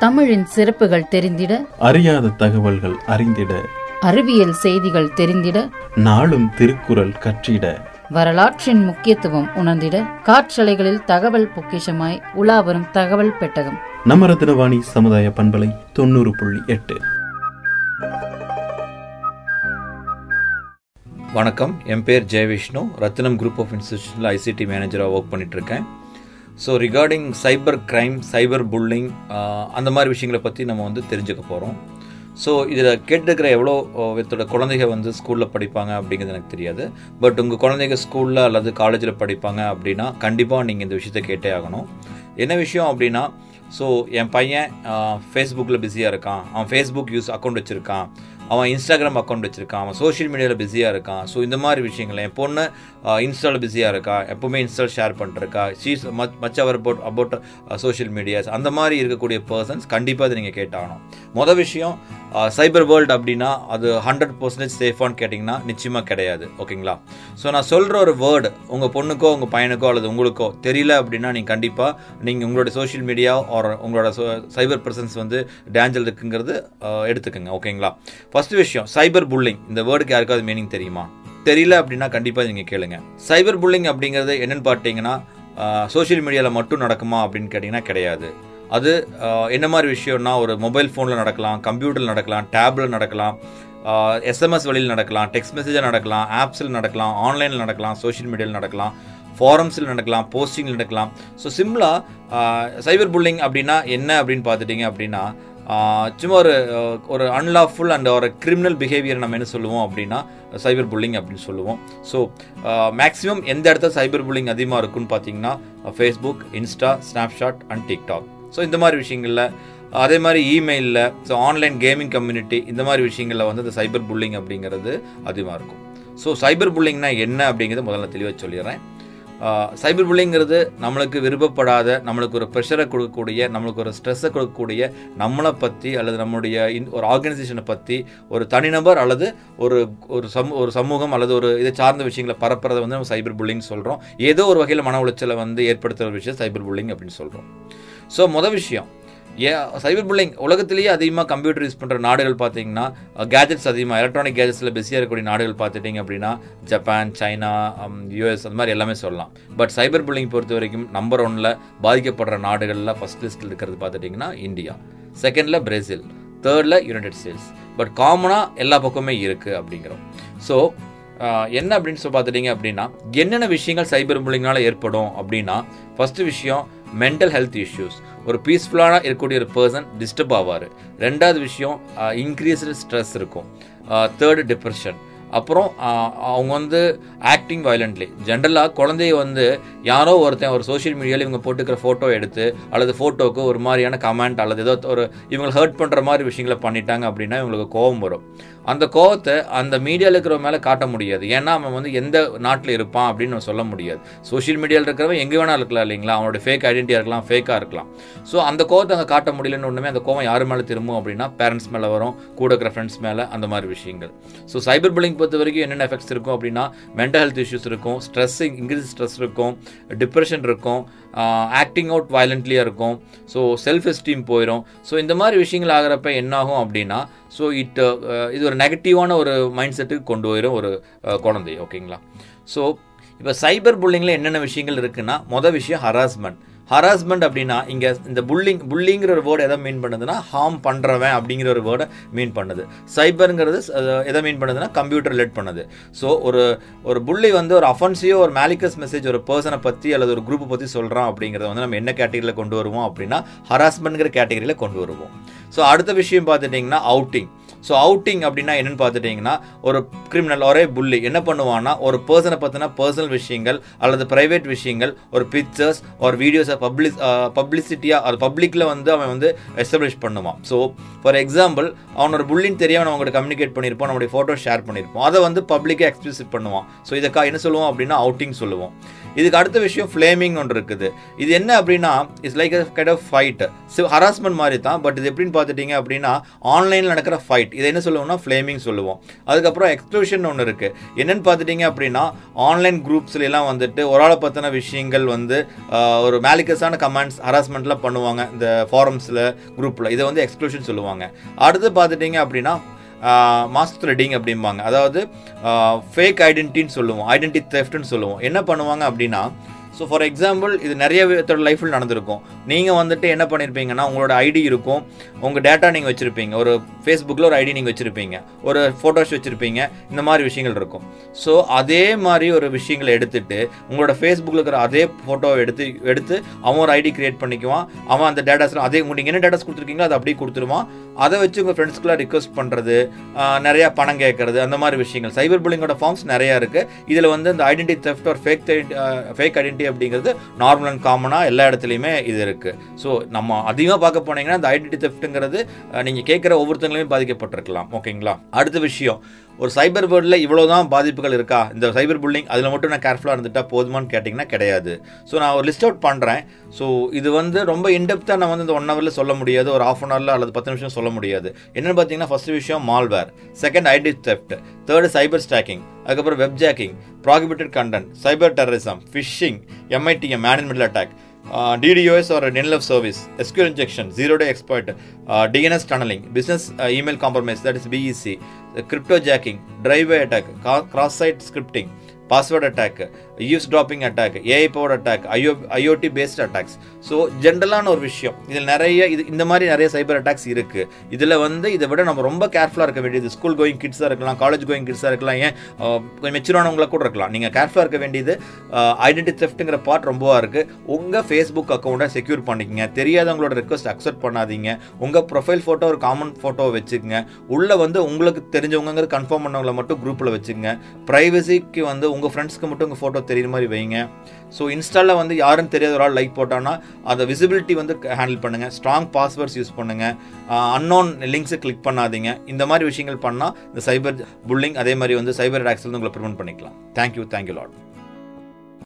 தமிழின் சிறப்புகள் தெரிந்திட அறியாத தகவல்கள் அறிந்திட அறிவியல் செய்திகள் தெரிந்திட நாளும் திருக்குறள் கற்றிட. வரலாற்றின் முக்கியத்துவம் உணர்ந்திட காற்றலைகளில் தகவல் பொக்கிஷமாய் உலாவரும் தகவல் பெட்டகம். நம்ம ரத்னவாணி சமுதாய பண்பலை தொண்ணூறு புள்ளி எட்டு. வணக்கம். என் பேர் ஜெயவிஷ்ணு. ரத்னம் குரூப் ஆஃப் இன்ஸ்டியூஷனில் ஐசிடி மேனேஜராக ஒர்க் பண்ணிகிட்ருக்கேன் so regarding cyber crime cyber bullying அந்த மாதிரி விஷயங்களை பற்றி நம்ம வந்து தெரிஞ்சுக்க போகிறோம் ஸோ இதில் கேட்டுருக்கிற எவ்வளோ uh, வித்தோட குழந்தைங்க வந்து ஸ்கூலில் படிப்பாங்க அப்படிங்கிறது எனக்கு தெரியாது. பட் உங்கள் குழந்தைங்க ஸ்கூலில் அல்லது காலேஜில் படிப்பாங்க அப்படின்னா கண்டிப்பாக நீங்கள் இந்த விஷயத்தை கேட்டே ஆகணும். என்ன விஷயம் அப்படின்னா ஸோ என் பையன் uh, ஃபேஸ்புக்கில் பிஸியாக இருக்கான். அவன் ஃபேஸ்புக் யூஸ் அக்கௌண்ட் வச்சுருக்கான். அவன் இன்ஸ்டாகிராம் அக்கௌண்ட் வச்சுருக்கான் அவன் சோஷியல் மீடியாவில் பிஸியாக இருக்கான். ஸோ இந்த மாதிரி விஷயங்கள். என் பொண்ணு இன்ஸ்டாவில் பிஸியாக இருக்கா? எப்போவுமே இன்ஸ்டால் ஷேர் பண்ணிருக்கா she's much much over about about social medias அந்த மாதிரி இருக்கக்கூடிய பர்சன்ஸ் கண்டிப்பாக அதை நீங்கள் கேட்டாகணும். மொதல் விஷயம் சைபர் வேர்ல்டு அப்படின்னா அது ஹண்ட்ரட் பர்சன்டேஜ் சேஃபான்னு கேட்டிங்கன்னா நிச்சயமாக கிடையாது. ஓகேங்களா? ஸோ நான் சொல்கிற ஒரு வேர்டு உங்கள் பொண்ணுக்கோ உங்கள் பையனுக்கோ அல்லது உங்களுக்கோ தெரியல அப்படின்னா நீங்கள் கண்டிப்பாக நீங்கள் உங்களோட சோஷியல் மீடியா ஒரு உங்களோட சைபர் பர்சன்ஸ் வந்து டேஞ்சல் இருக்குங்கிறது எடுத்துக்கோங்க. ஓகேங்களா? ஃபஸ்ட்டு விஷயம் சைபர் புல்லிங் இந்த வேர்டுக்கு யாருக்காவது மீனிங் தெரியுமா? தெரியல அப்படின்னா கண்டிப்பாக நீங்கள் கேளுங்க. சைபர் புல்லிங் அப்படிங்கிறது என்னென்னு பார்த்தீங்கன்னா சோஷியல் மீடியாவில் மட்டும் நடக்குமா அப்படின்னு கேட்டிங்கன்னா கிடையாது. அது என்ன மாதிரி விஷயம்னா ஒரு மொபைல் ஃபோனில் நடக்கலாம் கம்ப்யூட்டரில் நடக்கலாம் டேபில் நடக்கலாம் எஸ்எம்எஸ் வழியில் நடக்கலாம் டெக்ஸ்ட் மெசேஜாக நடக்கலாம் ஆப்ஸில் நடக்கலாம் ஆன்லைனில் நடக்கலாம் சோஷியல் மீடியாவில் நடக்கலாம் ஃபாரம்ஸில் நடக்கலாம் போஸ்டிங்கில் நடக்கலாம். ஸோ சிம்லாக சைபர் புல்லிங் அப்படின்னா என்ன அப்படின்னு பார்த்துட்டிங்க அப்படின்னா சும்மா ஒரு ஒரு அன்லாஃபுல் அண்ட் ஒரு கிரிமினல் பிஹேவியர் நம்ம என்ன சொல்லுவோம் அப்படின்னா சைபர் புல்லிங் அப்படின்னு சொல்லுவோம். ஸோ மேக்ஸிமம் எந்த இடத்துல சைபர் புல்லிங் அதிகமாக இருக்குன்னு பார்த்தீங்கன்னா Facebook Insta snapshot and TikTok so இந்த மாதிரி விஷயங்களில் அதே மாதிரி இமெயிலில் ஸோ ஆன்லைன் கேமிங் கம்யூனிட்டி இந்த மாதிரி விஷயங்களில் வந்து இந்த சைபர் புல்லிங் அப்படிங்கிறது அதிகமாக இருக்கும். ஸோ சைபர் புல்லிங்னா என்ன அப்படிங்கிறத முதல்ல தெளிவாக சொல்லிடுறேன். சைபர் புல்லிங்கிறது நம்மளுக்கு விருப்பப்படாத நம்மளுக்கு ஒரு ப்ரெஷரை கொடுக்கக்கூடிய நம்மளுக்கு ஒரு ஸ்ட்ரெஸ்ஸை கொடுக்கக்கூடிய நம்மளை பற்றி அல்லது நம்மளுடைய ஒரு ஆர்கனைசேஷனை பற்றி ஒரு தனிநபர் அல்லது ஒரு ஒரு சமூ ஒரு சமூகம் அல்லது ஒரு இதை சார்ந்த விஷயங்களை பரப்புறதை வந்து நம்ம சைபர் புல்லிங் சொல்கிறோம் ஏதோ ஒரு வகையில் மன உளைச்சலை வந்து ஏற்படுத்துகிற விஷயம் சைபர் புல்லிங் அப்படின்னு சொல்கிறோம் ஸோ மொதல் விஷயம் ஏ சைபர் புல்லிங் உலகத்திலேயே அதிகமாக கம்ப்யூட்டர் யூஸ் பண்ணுற நாடுகள் பார்த்தீங்கன்னா கேஜெட்ஸ் அதிகமாக எலக்ட்ரானிக் கேஜெட்ஸில் பிஸியாக இருக்கக்கூடிய நாடுகள் பார்த்துட்டிங்க அப்படின்னா ஜப்பான் சைனா யூஎஸ் அந்த மாதிரி எல்லாமே சொல்லலாம். பட் சைபர் புல்லிங் பொறுத்த வரைக்கும் நம்பர் ஒனில் பாதிக்கப்படுற நாடுகளில் ஃபஸ்ட் லிஸ்ட்டில் இருக்கிறது பார்த்துட்டிங்கன்னா இந்தியா. செகண்டில் பிரேசில் தேர்டில் யுனைடெட் ஸ்டேட்ஸ் பட் காமனாக எல்லா பக்கமே இருக்குது அப்படிங்கிறோம். ஸோ என்ன அப்படின்னு சொல்லி பார்த்துட்டிங்க அப்படின்னா என்னென்ன விஷயங்கள் சைபர் புல்லிங்னால ஏற்படும் அப்படின்னா ஃபஸ்ட்டு விஷயம் மென்டல் ஹெல்த் இஷ்யூஸ் ஒரு பீஸ்ஃபுல்லான இருக்கக்கூடிய ஒரு பர்சன் டிஸ்டர்ப் ஆவார். ரெண்டாவது விஷயம் இன்க்ரீஸ்டு ஸ்ட்ரெஸ் இருக்கும். தேர்டு டிப்ரெஷன் அப்புறம் அவங்க வந்து ஆக்டிங் வயலண்ட்லி ஜென்ரலாக குழந்தைய வந்து யாரோ ஒருத்தன் ஒரு சோஷியல் மீடியாவில் இவங்க போட்டுக்கிற ஃபோட்டோ எடுத்து அல்லது ஃபோட்டோவுக்கு ஒரு மாதிரியான கமெண்ட் அல்லது ஏதோ ஒரு இவங்களை ஹர்ட் பண்ணுற மாதிரி விஷயங்களை பண்ணிட்டாங்க அப்படின்னா இவங்களுக்கு கோபம் வரும். அந்த கோவத்தை அந்த மீடியாவில் இருக்கிறவங்க மேலே காட்ட முடியாது. ஏன்னா அவன் வந்து எந்த நாட்டில் இருப்பான் அப்படின்னு நம்ம சொல்ல முடியாது. சோஷியல் மீடியாவில் இருக்கிறவன் எங்கே வேணாலும் இருக்கலாம் இல்லைங்களா? அவனோட ஃபேக் ஐடென்டிட்டியாக இருக்கலாம் ஃபேக்காக இருக்கலாம். ஸோ அந்த கோவத்தை அங்கே காட்ட முடியலன்னு ஒன்றுமே அந்த கோவம் யார் மேலே திரும்பும் அப்படின்னா பேரண்ட்ஸ் மேலே வரும் கூட இருக்கிற ஃப்ரெண்ட்ஸ் மேலே அந்த மாதிரி விஷயங்கள். ஸோ சைபர் பில்லிங் பொறுத்த வரைக்கும் என்னென்ன எஃபெக்ட்ஸ் இருக்கும் அப்படின்னா மென்டல் ஹெல்த் இஷ்யூஸ் இருக்கும் ஸ்ட்ரெஸ் இன்க்ரீஸ் ஸ்ட்ரெஸ் இருக்கும் டிப்ரெஷன் இருக்கும் ஆக்டிங் அவுட் வயலண்ட்லியாக இருக்கும். ஸோ செல்ஃப் எஸ்டீம் போயிடும் ஸோ இந்த மாதிரி விஷயங்கள் ஆகிறப்ப என்னாகும் அப்படின்னா ஸோ இட் இது ஒரு நெகட்டிவான ஒரு மைண்ட் செட்டுக்கு கொண்டு போயிடும் ஒரு குழந்தை ஓகேங்களா ஸோ இப்போ சைபர் புல்லிங்கில் என்னென்ன விஷயங்கள் இருக்குன்னா மொதல் விஷயம் ஹராஸ்மெண்ட் ஹராஸ்மெண்ட் அப்படின்னா இங்கே இந்த புல்லிங் புல்லிங்கிற ஒரு வேர்டு எதை மீன் பண்ணுதுன்னா ஹார்ம் பண்ணுறவன் அப்படிங்கிற ஒரு வேர்டை மீன் பண்ணுது. சைபருங்கிறது எதை மீன் பண்ணுதுன்னா கம்ப்யூட்டர் ரிலேட் பண்ணுது. ஸோ ஒரு ஒரு புள்ளி வந்து ஒரு அஃபன்ஸியோ ஒரு மேலிக்கஸ் மெசேஜ் ஒரு பர்சனை பற்றி அல்லது ஒரு குரூப்பை பற்றி சொல்கிறான் அப்படிங்கிறத வந்து நம்ம என்ன கேட்டகரியில் கொண்டு வருவோம் அப்படின்னா ஹராஸ்மெண்ட்ங்கிற கேட்டகரியில் கொண்டு வருவோம். ஸோ அடுத்த விஷயம் பார்த்துட்டிங்கன்னா அவுட்டிங் ஸோ அவுட்டிங் அப்படின்னா என்னன்னு பார்த்துட்டிங்கன்னா ஒரு கிரிமினல் ஒரே புள்ளி என்ன பண்ணுவான்னா ஒரு பர்சனை பற்றின பர்சனல் விஷயங்கள் அல்லது ப்ரைவேட் விஷயங்கள் ஒரு பிக்சர்ஸ் ஒரு வீடியோஸை பப்ளிஸ் பப்ளிசிட்டியாக அது பப்ளிக்கில் வந்து அவன் வந்து எஸ்டாப்ளிஷ் பண்ணுவான். ஸோ ஃபார் எக்ஸாம்பிள் அவன் ஒரு புள்ளின்னு தெரியாமல் நம்ம அவங்கள்ட்ட கம்யூனிகேட் பண்ணியிருப்போம் நம்மளுடைய ஃபோட்டோ ஷேர் பண்ணியிருப்போம் அதை வந்து பப்ளிக்காக எக்ஸ்பிளிசிட் பண்ணுவான். ஸோ இதுக்கா என்ன சொல்லுவோம் அப்படின்னா அவுட்டிங் சொல்லுவோம். இதுக்கு அடுத்த விஷயம் ஃப்ளேமிங் ஒன்று இருக்குது. இது என்ன அப்படின்னா it's like kind of fight harassment மாதிரி தான் பட் இது எப்படின்னு பார்த்துட்டிங்க அப்படின்னா ஆன்லைனில் நடக்கிற ஃபைட் லைட் இதை என்ன சொல்லுவோம்னா ஃப்ளேமிங் சொல்லுவோம். அதுக்கப்புறம் எக்ஸ்க்ளூஷன் ஒன்று இருக்குது என்னன்னு பார்த்துட்டிங்க அப்படின்னா ஆன்லைன் குரூப்ஸ்லாம் வந்துட்டு ஒரு ஆளை பற்றின விஷயங்கள் வந்து ஒரு மேலிக்கஸான கமெண்ட்ஸ் ஹராஸ்மெண்ட்லாம் பண்ணுவாங்க இந்த ஃபாரம்ஸில் குரூப்பில் இதை வந்து எக்ஸ்க்ளூஷன் சொல்லுவாங்க. அடுத்து பார்த்துட்டிங்க அப்படின்னா மாஸ்க் த்ரெட்டிங் அப்படிம்பாங்க. அதாவது ஃபேக் ஐடென்டின்னு சொல்லுவோம். ஐடென்டி தெஃப்ட்னு சொல்லுவோம். என்ன பண்ணுவாங்க அப்படின்னா ஸோ ஃபார் எக்ஸாம்பிள் இது நிறைய பேர்த்தோட லைஃப்பில் நடந்திருக்கும். நீங்கள் வந்துட்டு என்ன பண்ணியிருப்பீங்கன்னா உங்களோட ஐடி இருக்கும். உங்கள் டேட்டா நீங்கள் வச்சுருப்பீங்க. ஒரு ஃபேஸ்புக்கில் ஒரு ஐடி நீங்கள் வச்சுருப்பீங்க. ஒரு ஃபோட்டோஸ் வச்சுருப்பீங்க. இந்த மாதிரி விஷயங்கள் இருக்கும். ஸோ அதே மாதிரி ஒரு விஷயங்களை எடுத்துட்டு உங்களோட ஃபேஸ்புக்கில் இருக்கிற அதே ஃபோட்டோவை எடுத்து எடுத்து அவன் ஒரு ஐடி கிரியேட் பண்ணிக்குவான். அவன் அந்த டேட்டாஸ்லாம் அதே உங்களுக்கு என்ன டேட்டாஸ் கொடுத்துருக்கீங்களோ அதை அப்படியே கொடுத்துருவான். அதை வச்சு உங்கள் ஃப்ரெண்ட்ஸ்க்குலாம் ரிக்வஸ்ட் பண்ணுறது நிறையா பணம் கேட்கறது அந்த மாதிரி விஷயங்கள். சைபர் புல்லிங்கோட ஃபார்ம்ஸ் நிறையா இருக்குது இதில் வந்து இந்த ஐடென்டி தெஃப்ட் ஒரு ஃபேக் ஃபேக் ஐடென்டி அப்படிங்கிறது நார்மல் அண்ட் காமனாக எல்லா இடத்துலையுமே இது இருக்குது ஸோ நம்ம அதிகமாக பார்க்க போனீங்கன்னா இந்த ஐடென்டிட்டி தெஃப்ட்டுங்கிறது நீங்கள் கேட்குற ஒவ்வொருத்தங்களுமே பாதிக்கப்பட்டிருக்கலாம். ஓகேங்களா அடுத்த விஷயம். ஒரு சைபர் வேர்ல்டில் இவ்வளோ தான் பாதிப்புகள் இருக்கா? இந்த சைபர் புல்லிங் அதில் மட்டும் நான் கேர்ஃபுல்லாக இருந்துட்டால் போதுமான்னு கேட்டிங்கன்னா கிடையாது. ஸோ நான் ஒரு லிஸ்ட் அவுட் பண்ணுறேன் ஸோ இது வந்து ரொம்ப இன்டெப்த்தாக நான் வந்து இந்த ஒன் ஹவரில் சொல்ல முடியாது. ஒரு ஆஃப் அன் ஹவரில் அல்லது பத்து நிமிஷம் சொல்ல முடியாது. என்னென்னு பார்த்தீங்கன்னா ஃபஸ்ட் விஷயம் malware second ID theft third cyber stalking அதுக்கப்புறம் web jacking prohibited content cyber terrorism phishing MITM management attack uh, DDoS or a DNLF service, SQL injection, zero day exploit, uh, DNS tunneling, business uh, email compromise, that is BEC, cryptojacking, drive-by attack, cross-site scripting, password attack, eavesdropping attack AI power attack ஐயோ IoT based attacks so ஜென்ரலான ஒரு விஷயம். இதில் நிறைய இது இந்த மாதிரி நிறைய சைபர் அட்டாக்ஸ் இருக்குது இதில் வந்து இதை விட நம்ம ரொம்ப கேர்ஃபுல்லாக இருக்க வேண்டியது ஸ்கூல் கோயிங் கிட்ஸாக இருக்கலாம் காலேஜ் கோயிங் கிட்ஸாக இருக்கலாம் ஏன் கொஞ்சம் மெச்சூரானவங்கள கூட இருக்கலாம். நீங்கள் கேர்ஃபுல்லாக இருக்க வேண்டியது ஐடென்டி தெஃப்ட்டுங்கிற பார்ட் ரொம்பவாக இருக்குது உங்கள் ஃபேஸ்புக் அக்கௌண்ட்டை செக்யூர் பண்ணிக்கங்க. தெரியாதவங்களோட ரிக்வஸ்ட் அக்செப்ட் பண்ணாதீங்க. உங்கள் ப்ரொஃபைல் ஃபோட்டோ ஒரு காமன் ஃபோட்டோவை வச்சுக்கோங்க. உள்ளே வந்து உங்களுக்கு தெரிஞ்சவங்கிறது கன்ஃபார்ம் பண்ணவங்களை மட்டும் குரூப்பில் வச்சுக்கங்க. ப்ரைவசிக்கு வந்து உங்கள் ஃப்ரெண்ட்ஸ்க்கு மட்டும் உங்கள் ஃபோட்டோ தெரியுற மாதிரி வைங்க. ஸோ இன்ஸ்டாவில் வந்து யாருன்னு தெரியாத ஒரு ஆள் லைக் போட்டான்னா அந்த விசிபிலிட்டி வந்து ஹேண்டில் பண்ணுங்கள் ஸ்ட்ராங் பாஸ்வேர்ட்ஸ் யூஸ் பண்ணுங்கள் அன்னோன் லிங்க்ஸை கிளிக் பண்ணாதீங்க. இந்த மாதிரி விஷயங்கள் பண்ணால் இந்த சைபர் புல்லிங் அதே மாதிரி வந்து சைபர் அட்டாக்ஸ்லேருந்து உங்களை ப்ரிவென்ட் பண்ணிக்கலாம். Thank you thank you lot